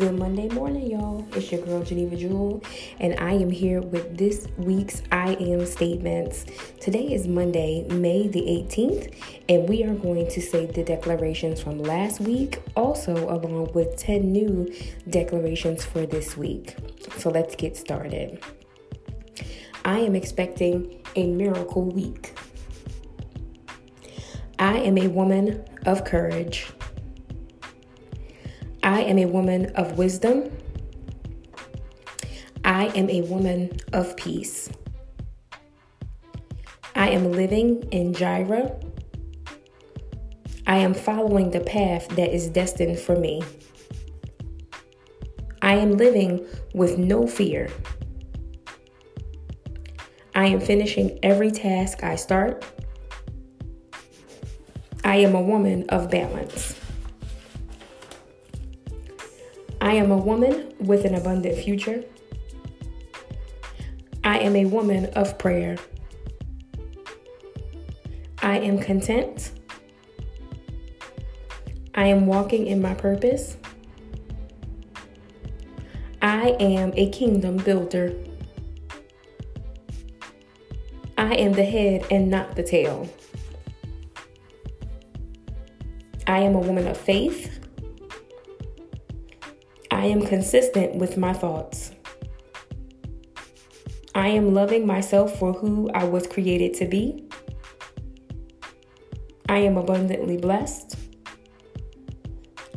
Good Monday morning, y'all. It's your girl Geneva Jewel, and I am here with this week's I am statements. Today is Monday, May the 18th, and we are going to say the declarations from last week, also along with 10 new declarations for this week. So let's get started. I am expecting a miracle week. I am a woman of courage. I am a woman of wisdom. I am a woman of peace. I am living in Jireh. I am following the path that is destined for me. I am living with no fear. I am finishing every task I start. I am a woman of balance. I am a woman with an abundant future. I am a woman of prayer. I am content. I am walking in my purpose. I am a kingdom builder. I am the head and not the tail. I am a woman of faith. I am consistent with my thoughts. I am loving myself for who I was created to be. I am abundantly blessed.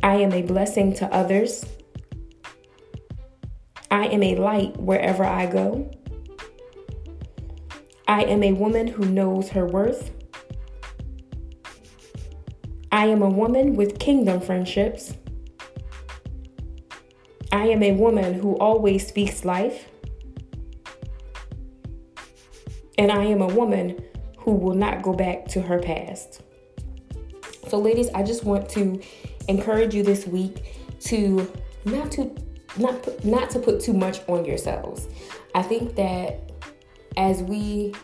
I am a blessing to others. I am a light wherever I go. I am a woman who knows her worth. I am a woman with kingdom friendships. I am a woman who always speaks life. And I am a woman who will not go back to her past. So, ladies, I just want to encourage you this week to not to not not to put too much on yourselves. I think that as we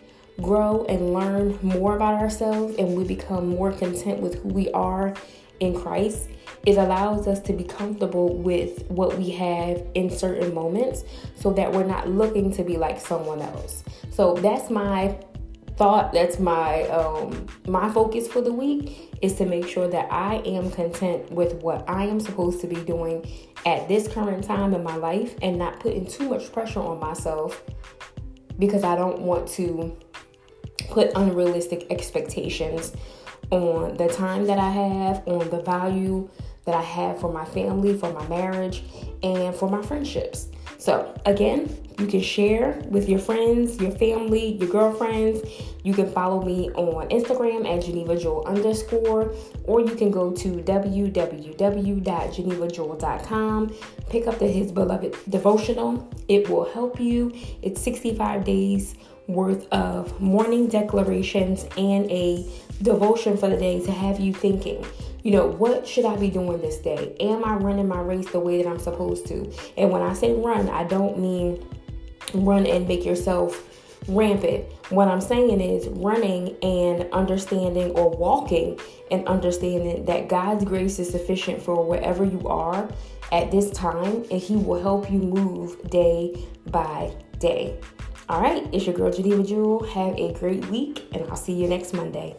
grow and learn more about ourselves and we become more content with who we are in Christ, it allows us to be comfortable with what we have in certain moments so that we're not looking to be like someone else. So that's my thought that's my um my focus for the week is to make sure that I am content with what I am supposed to be doing at this current time in my life and not putting too much pressure on myself because I don't want to put unrealistic expectations on the time that I have, on the value that I have for my family, for my marriage, and for my friendships. So, again, you can share with your friends, your family, your girlfriends. You can follow me on Instagram at Geneva Jewel underscore, or you can go to www.genevajewel.com. Pick up the His Beloved devotional. It will help you. It's 65 days worth of morning declarations and a devotion for the day to have you thinking you know, what should I be doing this day? Am I running my race the way that I'm supposed to? And when I say run, I don't mean run and make yourself rampant. What I'm saying is running and understanding or walking and understanding that God's grace is sufficient for wherever you are at this time and He will help you move day by day. All right, it's your girl Geneva Jewel. Have a great week and I'll see you next Monday.